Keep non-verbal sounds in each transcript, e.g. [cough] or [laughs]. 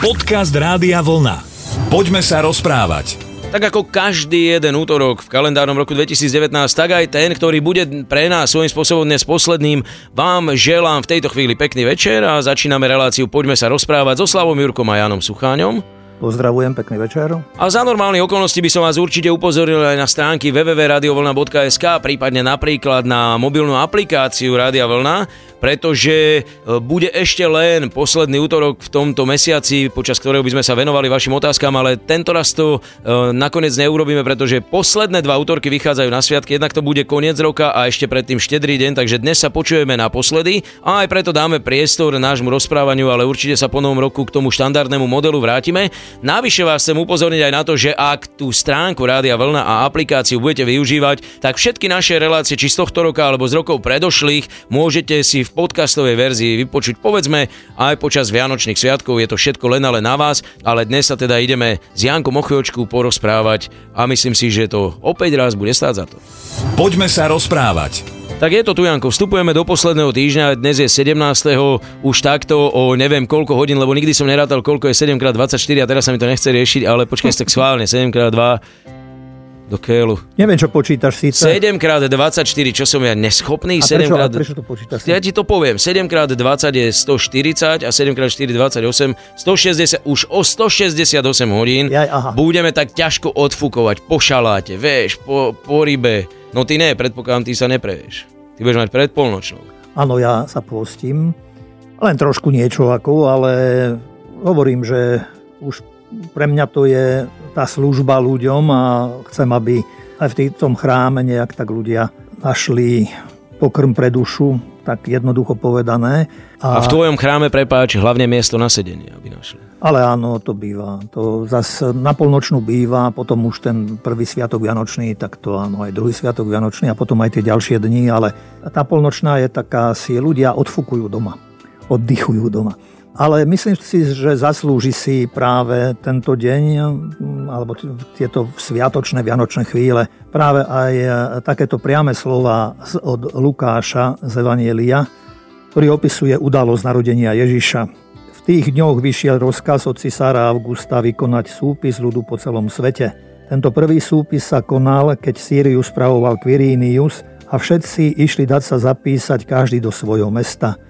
Podcast Rádia Vlna. Poďme sa rozprávať. Tak ako každý jeden útorok v kalendárnom roku 2019, tak aj ten, ktorý bude pre nás svojím spôsobom dnes posledným, vám želám v tejto chvíli pekný večer a začíname reláciu Poďme sa rozprávať so Slavom Jurkom a Janom Sucháňom. Pozdravujem, pekný večer. A za normálne okolnosti by som vás určite upozoril aj na stránky www.radiovolna.sk, prípadne napríklad na mobilnú aplikáciu Rádia Vlna, pretože e, bude ešte len posledný útorok v tomto mesiaci, počas ktorého by sme sa venovali vašim otázkam, ale tento raz to e, nakoniec neurobíme, pretože posledné dva útorky vychádzajú na sviatky, jednak to bude koniec roka a ešte predtým štedrý deň, takže dnes sa počujeme naposledy a aj preto dáme priestor nášmu rozprávaniu, ale určite sa po novom roku k tomu štandardnému modelu vrátime. Navyše vás chcem upozorniť aj na to, že ak tú stránku Rádia Vlna a aplikáciu budete využívať, tak všetky naše relácie, či z tohto roka alebo z rokov predošlých, môžete si v podcastovej verzii vypočuť povedzme aj počas Vianočných sviatkov. Je to všetko len ale na vás, ale dnes sa teda ideme s Jankom Ochjočku porozprávať a myslím si, že to opäť raz bude stáť za to. Poďme sa rozprávať. Tak je to tu, Janko. Vstupujeme do posledného týždňa. Dnes je 17. už takto o neviem koľko hodín, lebo nikdy som nerátal, koľko je 7x24 a teraz sa mi to nechce riešiť, ale počkaj [laughs] tak schválne. 7x2 do keľu. Neviem, čo počítaš síce. 7x24, čo som ja neschopný? A 7 prečo, krát... a prečo to počítaš? Ja ti to poviem. 7x20 je 140 a 7x4 28. 160, už o 168 hodín Jaj, aha. budeme tak ťažko odfúkovať po šaláte, vieš, po, po rybe. No ty ne, predpokladám, ty sa nepreješ. Ty budeš mať pred polnočnou. Áno, ja sa postím. Len trošku niečo ako, ale hovorím, že už pre mňa to je tá služba ľuďom a chcem, aby aj v tom chráme nejak tak ľudia našli pokrm pre dušu, tak jednoducho povedané. A, a v tvojom chráme, prepáč, hlavne miesto na sedenie, aby našli. Ale áno, to býva. To zase na polnočnú býva, potom už ten prvý sviatok Vianočný, tak to áno, aj druhý sviatok Vianočný a potom aj tie ďalšie dni, ale tá polnočná je taká, si ľudia odfukujú doma, oddychujú doma. Ale myslím si, že zaslúži si práve tento deň, alebo tieto sviatočné vianočné chvíle, práve aj takéto priame slova od Lukáša z Evanielia, ktorý opisuje udalosť narodenia Ježiša. V tých dňoch vyšiel rozkaz od cisára Augusta vykonať súpis ľudu po celom svete. Tento prvý súpis sa konal, keď Sirius spravoval Quirinius a všetci išli dať sa zapísať každý do svojho mesta –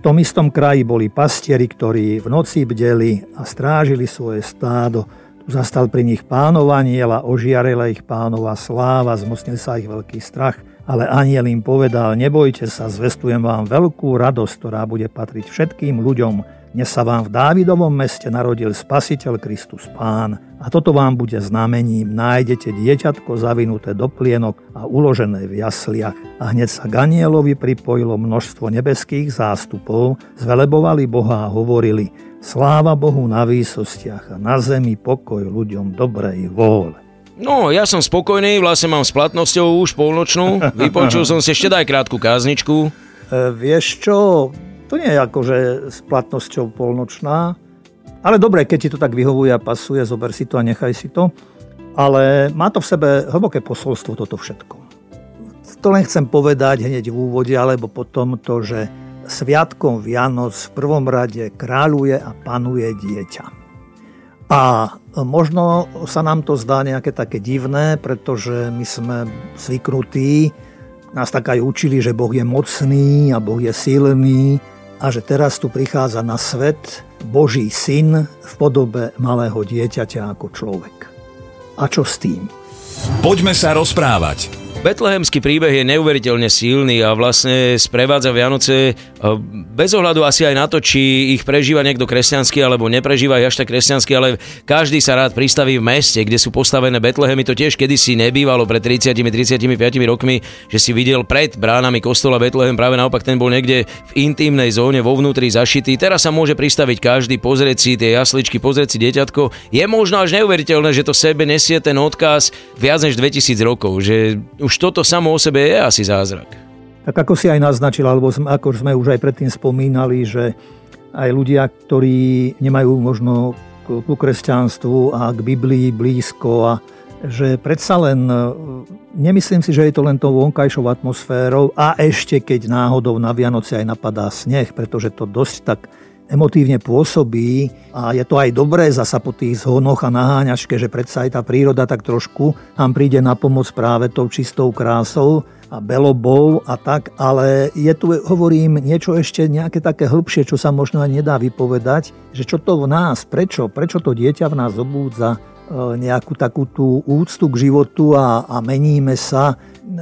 V tom istom kraji boli pastieri, ktorí v noci bdeli a strážili svoje stádo. Tu zastal pri nich pánov aniel a ožiarela ich pánova sláva, zmocnil sa ich veľký strach. Ale aniel im povedal, nebojte sa, zvestujem vám veľkú radosť, ktorá bude patriť všetkým ľuďom, dnes sa vám v Dávidovom meste narodil Spasiteľ Kristus Pán a toto vám bude znamením. Nájdete dieťatko zavinuté do plienok a uložené v jasliach. A hneď sa Ganielovi pripojilo množstvo nebeských zástupov, zvelebovali Boha a hovorili Sláva Bohu na výsostiach a na zemi pokoj ľuďom dobrej vôle. No, ja som spokojný, vlastne mám s platnosťou už polnočnú. Vypočul som si ešte daj krátku kázničku. E, vieš čo, to nie je akože s platnosťou polnočná, ale dobre, keď ti to tak vyhovuje a pasuje, zober si to a nechaj si to. Ale má to v sebe hlboké posolstvo toto všetko. To len chcem povedať hneď v úvode, alebo potom to, že sviatkom Vianoc v prvom rade kráľuje a panuje dieťa. A možno sa nám to zdá nejaké také divné, pretože my sme zvyknutí, nás tak aj učili, že Boh je mocný a Boh je silný a že teraz tu prichádza na svet Boží syn v podobe malého dieťaťa ako človek. A čo s tým? Poďme sa rozprávať. Betlehemský príbeh je neuveriteľne silný a vlastne sprevádza Vianoce bez ohľadu asi aj na to, či ich prežíva niekto kresťanský alebo neprežíva až tak kresťanský, ale každý sa rád pristaví v meste, kde sú postavené Betlehemy. To tiež kedysi nebývalo pred 30-35 rokmi, že si videl pred bránami kostola Betlehem, práve naopak ten bol niekde v intimnej zóne vo vnútri zašitý. Teraz sa môže pristaviť každý, pozrieť si tie jasličky, pozrieť si dieťatko. Je možno až neuveriteľné, že to sebe nesie ten odkaz viac než 2000 rokov, že už toto samo o sebe je asi zázrak. Tak ako si aj naznačil, alebo ako sme už aj predtým spomínali, že aj ľudia, ktorí nemajú možno ku kresťanstvu a k Biblii blízko a že predsa len e, nemyslím si, že je to len tou vonkajšou atmosférou a ešte keď náhodou na Vianoce aj napadá sneh, pretože to dosť tak emotívne pôsobí a je to aj dobré zasa po tých zhonoch a naháňačke, že predsa aj tá príroda tak trošku nám príde na pomoc práve tou čistou krásou a belobou a tak, ale je tu, hovorím, niečo ešte nejaké také hĺbšie, čo sa možno aj nedá vypovedať, že čo to v nás, prečo, prečo to dieťa v nás obúdza e, nejakú takú tú úctu k životu a, a meníme sa.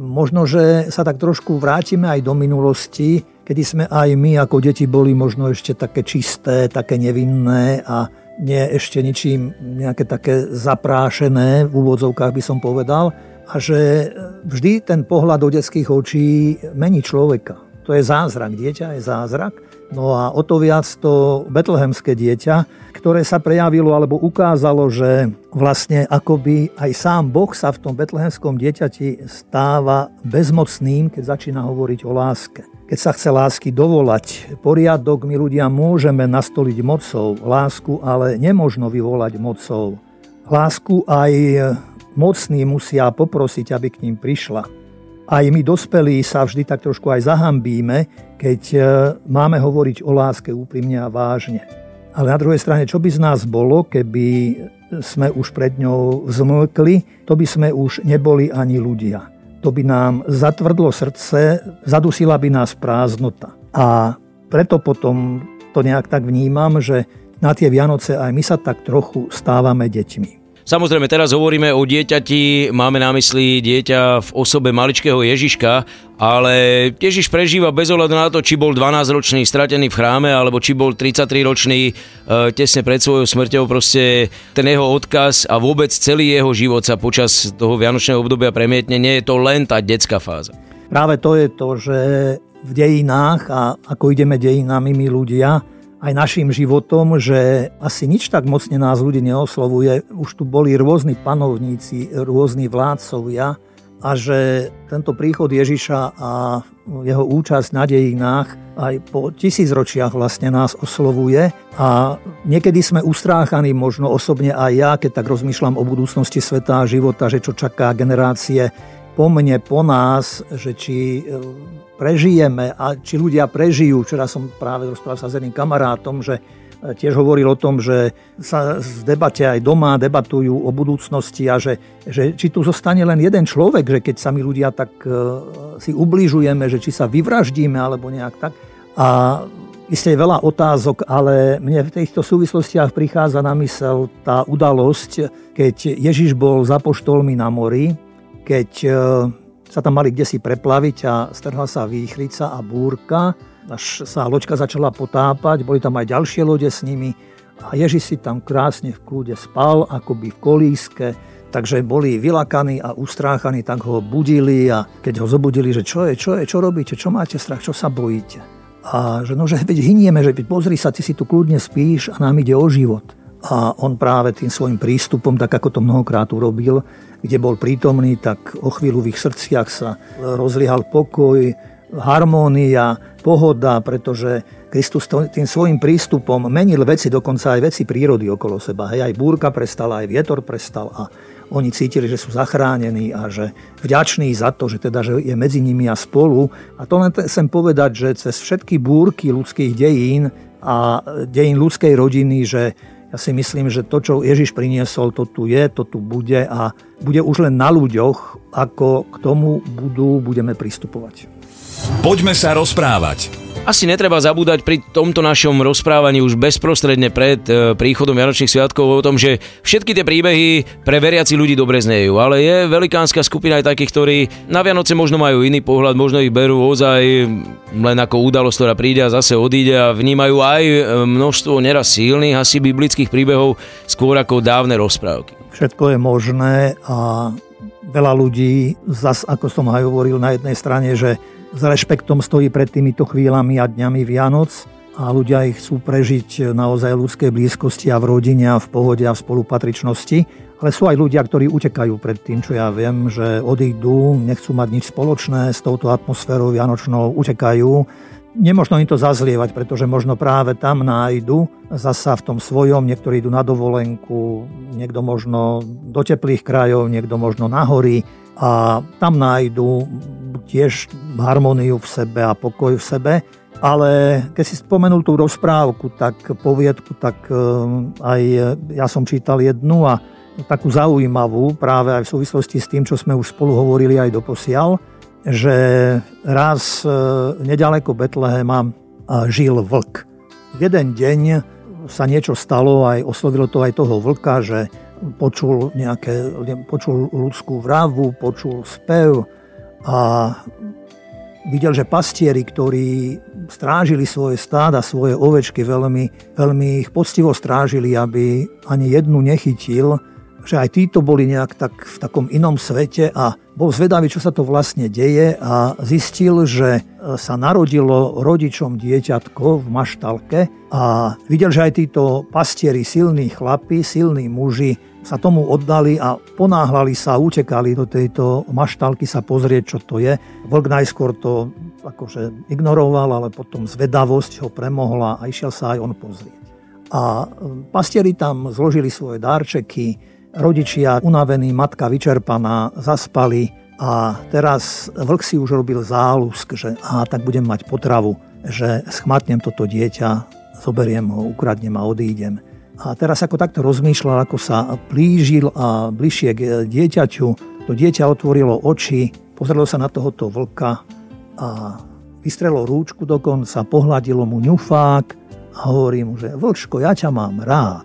Možno, že sa tak trošku vrátime aj do minulosti, kedy sme aj my ako deti boli možno ešte také čisté, také nevinné a nie ešte ničím nejaké také zaprášené, v úvodzovkách by som povedal a že vždy ten pohľad do detských očí mení človeka. To je zázrak, dieťa je zázrak. No a o to viac to betlehemské dieťa, ktoré sa prejavilo alebo ukázalo, že vlastne akoby aj sám Boh sa v tom betlehemskom dieťati stáva bezmocným, keď začína hovoriť o láske. Keď sa chce lásky dovolať, poriadok my ľudia môžeme nastoliť mocou, lásku ale nemožno vyvolať mocou. Lásku aj mocní musia poprosiť, aby k ním prišla. Aj my dospelí sa vždy tak trošku aj zahambíme, keď e, máme hovoriť o láske úprimne a vážne. Ale na druhej strane, čo by z nás bolo, keby sme už pred ňou zmlkli, to by sme už neboli ani ľudia. To by nám zatvrdlo srdce, zadusila by nás prázdnota. A preto potom to nejak tak vnímam, že na tie Vianoce aj my sa tak trochu stávame deťmi. Samozrejme, teraz hovoríme o dieťati, máme na mysli dieťa v osobe maličkého Ježiška, ale Ježiš prežíva bez ohľadu na to, či bol 12-ročný stratený v chráme, alebo či bol 33-ročný e, tesne pred svojou smrťou. Proste ten jeho odkaz a vôbec celý jeho život sa počas toho vianočného obdobia premietne. Nie je to len tá detská fáza. Práve to je to, že v dejinách a ako ideme dejinami my ľudia, aj našim životom, že asi nič tak mocne nás ľudí neoslovuje. Už tu boli rôzni panovníci, rôzni vládcovia a že tento príchod Ježiša a jeho účasť na dejinách aj po tisícročiach vlastne nás oslovuje a niekedy sme ustráchaní, možno osobne aj ja, keď tak rozmýšľam o budúcnosti sveta a života, že čo čaká generácie po mne, po nás, že či prežijeme a či ľudia prežijú. Včera som práve rozprával sa s jedným kamarátom, že e, tiež hovoril o tom, že sa v debate aj doma debatujú o budúcnosti a že, že či tu zostane len jeden človek, že keď sa my ľudia tak e, si ubližujeme, že či sa vyvraždíme alebo nejak tak. A Isté je veľa otázok, ale mne v týchto súvislostiach prichádza na mysel tá udalosť, keď Ježiš bol za poštolmi na mori, keď e, sa tam mali kde si preplaviť a strhla sa výchrica a búrka, až sa loďka začala potápať, boli tam aj ďalšie lode s nimi a Ježiš si tam krásne v kľude spal, akoby v kolíske, takže boli vylakaní a ustráchaní, tak ho budili a keď ho zobudili, že čo je, čo je, čo robíte, čo máte strach, čo sa bojíte. A že no, veď hynieme, že pozri sa, ty si tu kľudne spíš a nám ide o život. A on práve tým svojim prístupom, tak ako to mnohokrát urobil, kde bol prítomný, tak o chvíľu v ich srdciach sa rozliehal pokoj, harmónia, pohoda, pretože Kristus tým svojim prístupom menil veci, dokonca aj veci prírody okolo seba. Hej, aj búrka prestala, aj vietor prestal a oni cítili, že sú zachránení a že vďační za to, že, teda, že je medzi nimi a spolu. A to len chcem povedať, že cez všetky búrky ľudských dejín a dejín ľudskej rodiny, že ja si myslím, že to, čo Ježiš priniesol, to tu je, to tu bude a bude už len na ľuďoch, ako k tomu budú, budeme pristupovať. Poďme sa rozprávať. Asi netreba zabúdať pri tomto našom rozprávaní už bezprostredne pred e, príchodom Vianočných sviatkov o tom, že všetky tie príbehy pre veriaci ľudí dobre znejú, ale je velikánska skupina aj takých, ktorí na Vianoce možno majú iný pohľad, možno ich berú ozaj len ako udalosť, ktorá príde a zase odíde a vnímajú aj e, množstvo neraz sílnych asi biblických príbehov skôr ako dávne rozprávky. Všetko je možné a veľa ľudí, zas ako som aj hovoril na jednej strane, že s rešpektom stojí pred týmito chvíľami a dňami Vianoc a ľudia ich chcú prežiť naozaj ľudské blízkosti a v rodine a v pohode a v spolupatričnosti. Ale sú aj ľudia, ktorí utekajú pred tým, čo ja viem, že odídu, nechcú mať nič spoločné s touto atmosférou vianočnou, utekajú. Nemožno im to zazlievať, pretože možno práve tam nájdu zasa v tom svojom, niektorí idú na dovolenku, niekto možno do teplých krajov, niekto možno na hory a tam nájdu tiež harmóniu v sebe a pokoj v sebe. Ale keď si spomenul tú rozprávku, tak poviedku, tak eh, aj ja som čítal jednu a takú zaujímavú práve aj v súvislosti s tým, čo sme už spolu hovorili aj do posiaľ, že raz eh, nedaleko Betlehema eh, žil vlk. V jeden deň sa niečo stalo, aj oslovilo to aj toho vlka, že počul, nejaké, počul ľudskú vravu, počul spev, a videl, že pastieri, ktorí strážili svoje stáda, svoje ovečky, veľmi, veľmi ich poctivo strážili, aby ani jednu nechytil, že aj títo boli nejak tak v takom inom svete a bol zvedavý, čo sa to vlastne deje a zistil, že sa narodilo rodičom dieťatko v maštalke a videl, že aj títo pastieri, silní chlapi, silní muži sa tomu oddali a ponáhľali sa, utekali do tejto maštalky sa pozrieť, čo to je. Vlk najskôr to akože ignoroval, ale potom zvedavosť ho premohla a išiel sa aj on pozrieť. A hm, pastieri tam zložili svoje dárčeky, rodičia unavení, matka vyčerpaná, zaspali a teraz vlk si už robil záľusk, že a tak budem mať potravu, že schmatnem toto dieťa, zoberiem ho, ukradnem a odídem. A teraz ako takto rozmýšľal, ako sa blížil a bližšie k dieťaťu, to dieťa otvorilo oči, pozrelo sa na tohoto vlka a vystrelo rúčku dokonca, pohľadilo mu ňufák a hovorí mu, že vlčko, ja ťa mám rád.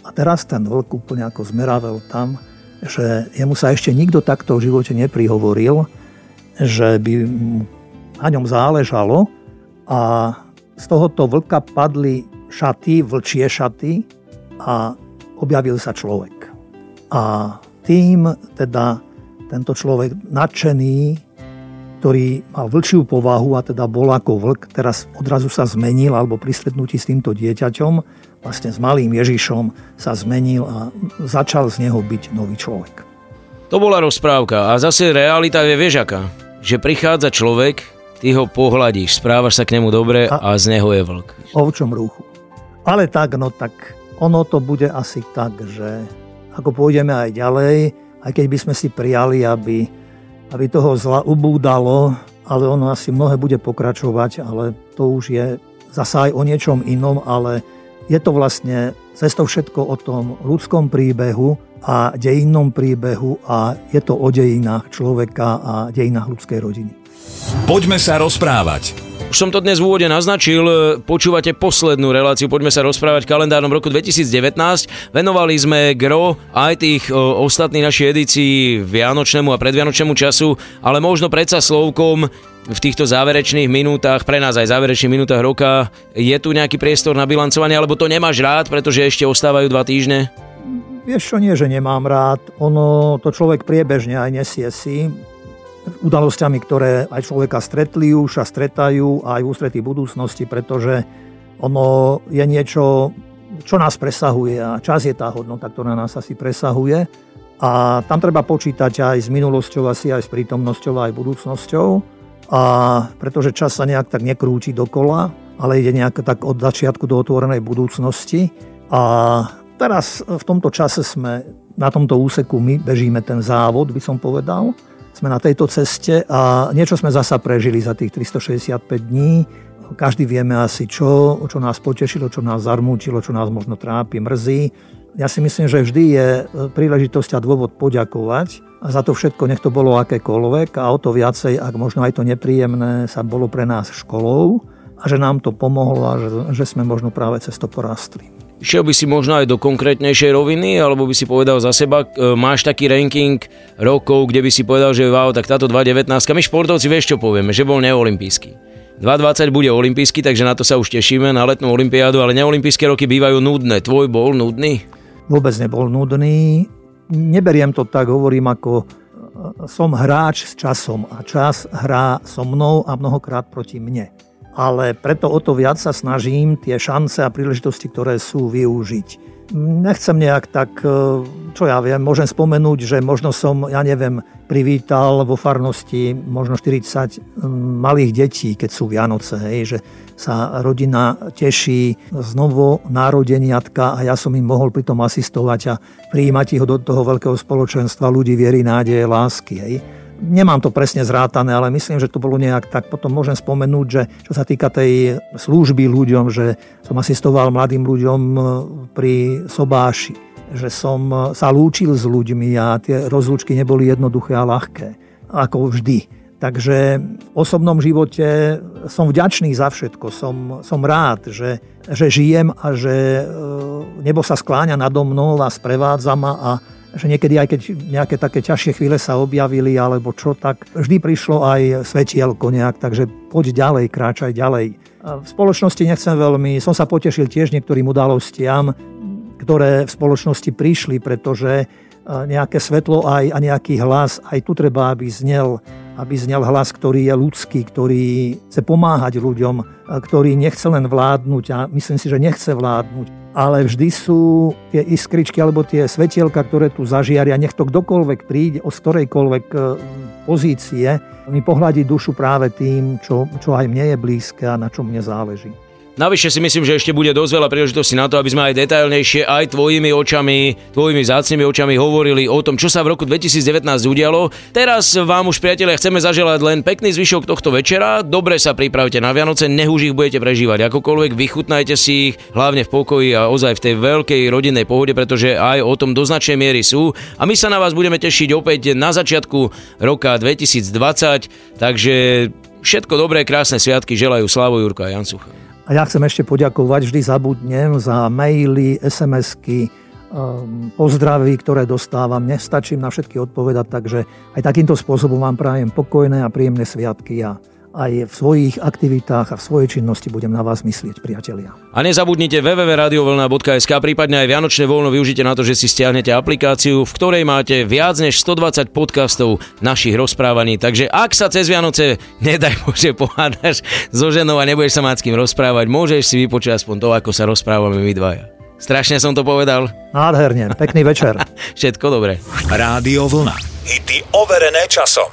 A teraz ten vlk úplne ako zmeravel tam, že jemu sa ešte nikto takto v živote neprihovoril, že by na ňom záležalo a z tohoto vlka padli šaty, vlčie šaty a objavil sa človek. A tým teda tento človek nadšený, ktorý mal vlčiu povahu a teda bol ako vlk, teraz odrazu sa zmenil alebo pri stretnutí s týmto dieťaťom, vlastne s malým Ježišom sa zmenil a začal z neho byť nový človek. To bola rozprávka a zase realita je viežaká, že prichádza človek, ty ho pohľadíš, správaš sa k nemu dobre a, a z neho je vlk. Ovčom rúchu. Ale tak, no tak ono to bude asi tak, že ako pôjdeme aj ďalej, aj keď by sme si prijali, aby, aby toho zla ubúdalo, ale ono asi mnohé bude pokračovať, ale to už je zasa aj o niečom inom, ale je to vlastne cesto všetko o tom ľudskom príbehu a dejinnom príbehu a je to o dejinách človeka a dejinách ľudskej rodiny. Poďme sa rozprávať. Už som to dnes v úvode naznačil, počúvate poslednú reláciu, poďme sa rozprávať v kalendárnom roku 2019. Venovali sme gro aj tých o, ostatných našich edícií Vianočnému a predvianočnému času, ale možno predsa slovkom v týchto záverečných minútach, pre nás aj záverečných minútach roka, je tu nejaký priestor na bilancovanie, alebo to nemáš rád, pretože ešte ostávajú dva týždne? Vieš čo, nie, že nemám rád. Ono to človek priebežne aj nesie si udalosťami, ktoré aj človeka stretli už a stretajú aj v ústretí budúcnosti, pretože ono je niečo, čo nás presahuje a čas je tá hodnota, ktorá nás asi presahuje. A tam treba počítať aj s minulosťou, asi aj s prítomnosťou, aj budúcnosťou. A pretože čas sa nejak tak nekrúti dokola, ale ide nejak tak od začiatku do otvorenej budúcnosti. A teraz v tomto čase sme na tomto úseku my bežíme ten závod, by som povedal sme na tejto ceste a niečo sme zasa prežili za tých 365 dní. Každý vieme asi čo, čo nás potešilo, čo nás zarmúčilo, čo nás možno trápi, mrzí. Ja si myslím, že vždy je príležitosť a dôvod poďakovať a za to všetko, nech to bolo akékoľvek a o to viacej, ak možno aj to nepríjemné sa bolo pre nás školou, a že nám to pomohlo a že, že sme možno práve cez to porastli. Šiel by si možno aj do konkrétnejšej roviny, alebo by si povedal za seba, e, máš taký ranking rokov, kde by si povedal, že wow, tak táto 2.19, my športovci vieš čo povieme, že bol neolimpijský. 2.20 bude olimpijský, takže na to sa už tešíme, na letnú olimpiádu, ale neolimpijské roky bývajú nudné. Tvoj bol nudný? Vôbec nebol nudný. Neberiem to tak, hovorím ako e, som hráč s časom a čas hrá so mnou a mnohokrát proti mne ale preto o to viac sa snažím tie šance a príležitosti, ktoré sú využiť. Nechcem nejak tak, e, čo ja viem, môžem spomenúť, že možno som, ja neviem, privítal vo farnosti možno 40 malých detí, keď sú Vianoce, hej, že sa rodina teší znovu narodeniatka a ja som im mohol pri tom asistovať a prijímať ich do toho veľkého spoločenstva ľudí viery, nádeje, lásky. Hej. Nemám to presne zrátané, ale myslím, že to bolo nejak tak. Potom môžem spomenúť, že čo sa týka tej služby ľuďom, že som asistoval mladým ľuďom e, pri sobáši, že som e, sa lúčil s ľuďmi a tie rozlúčky neboli jednoduché a ľahké, ako vždy. Takže v osobnom živote som vďačný za všetko. Som, som rád, že, že žijem a že e, nebo sa skláňa nado mnou a sprevádza ma a že niekedy aj keď nejaké také ťažšie chvíle sa objavili alebo čo, tak vždy prišlo aj svetielko nejak, takže poď ďalej, kráčaj ďalej. V spoločnosti nechcem veľmi, som sa potešil tiež niektorým udalostiam, ktoré v spoločnosti prišli, pretože nejaké svetlo aj, a nejaký hlas, aj tu treba, aby znel, aby znel hlas, ktorý je ľudský, ktorý chce pomáhať ľuďom, ktorý nechce len vládnuť a myslím si, že nechce vládnuť ale vždy sú tie iskričky alebo tie svetielka, ktoré tu zažiaria, nech to kdokoľvek príde, od ktorejkoľvek e, pozície, mi pohľadí dušu práve tým, čo, čo aj mne je blízke a na čo mne záleží. Navyše si myslím, že ešte bude dosť veľa príležitostí na to, aby sme aj detailnejšie, aj tvojimi očami, tvojimi zácnými očami hovorili o tom, čo sa v roku 2019 udialo. Teraz vám už, priatelia, chceme zaželať len pekný zvyšok tohto večera. Dobre sa pripravte na Vianoce, nech ich budete prežívať akokoľvek, vychutnajte si ich, hlavne v pokoji a ozaj v tej veľkej rodinnej pohode, pretože aj o tom do značnej miery sú. A my sa na vás budeme tešiť opäť na začiatku roka 2020, takže všetko dobré, krásne sviatky želajú Slavo Jurko a Jan. A ja chcem ešte poďakovať, vždy zabudnem za maily, SMS-ky, um, pozdravy, ktoré dostávam. Nestačím na všetky odpovedať, takže aj takýmto spôsobom vám prajem pokojné a príjemné sviatky a aj v svojich aktivitách a v svojej činnosti budem na vás myslieť, priatelia. A nezabudnite www.radiovlna.sk, prípadne aj Vianočné voľno využite na to, že si stiahnete aplikáciu, v ktorej máte viac než 120 podcastov našich rozprávaní. Takže ak sa cez Vianoce, [laughs] nedaj Bože, pohádaš so ženou a nebudeš sa mať s kým rozprávať, môžeš si vypočuť aspoň to, ako sa rozprávame my dvaja. Strašne som to povedal. Nádherne, pekný večer. [laughs] Všetko dobré. Rádio Vlna. Hity overené časom.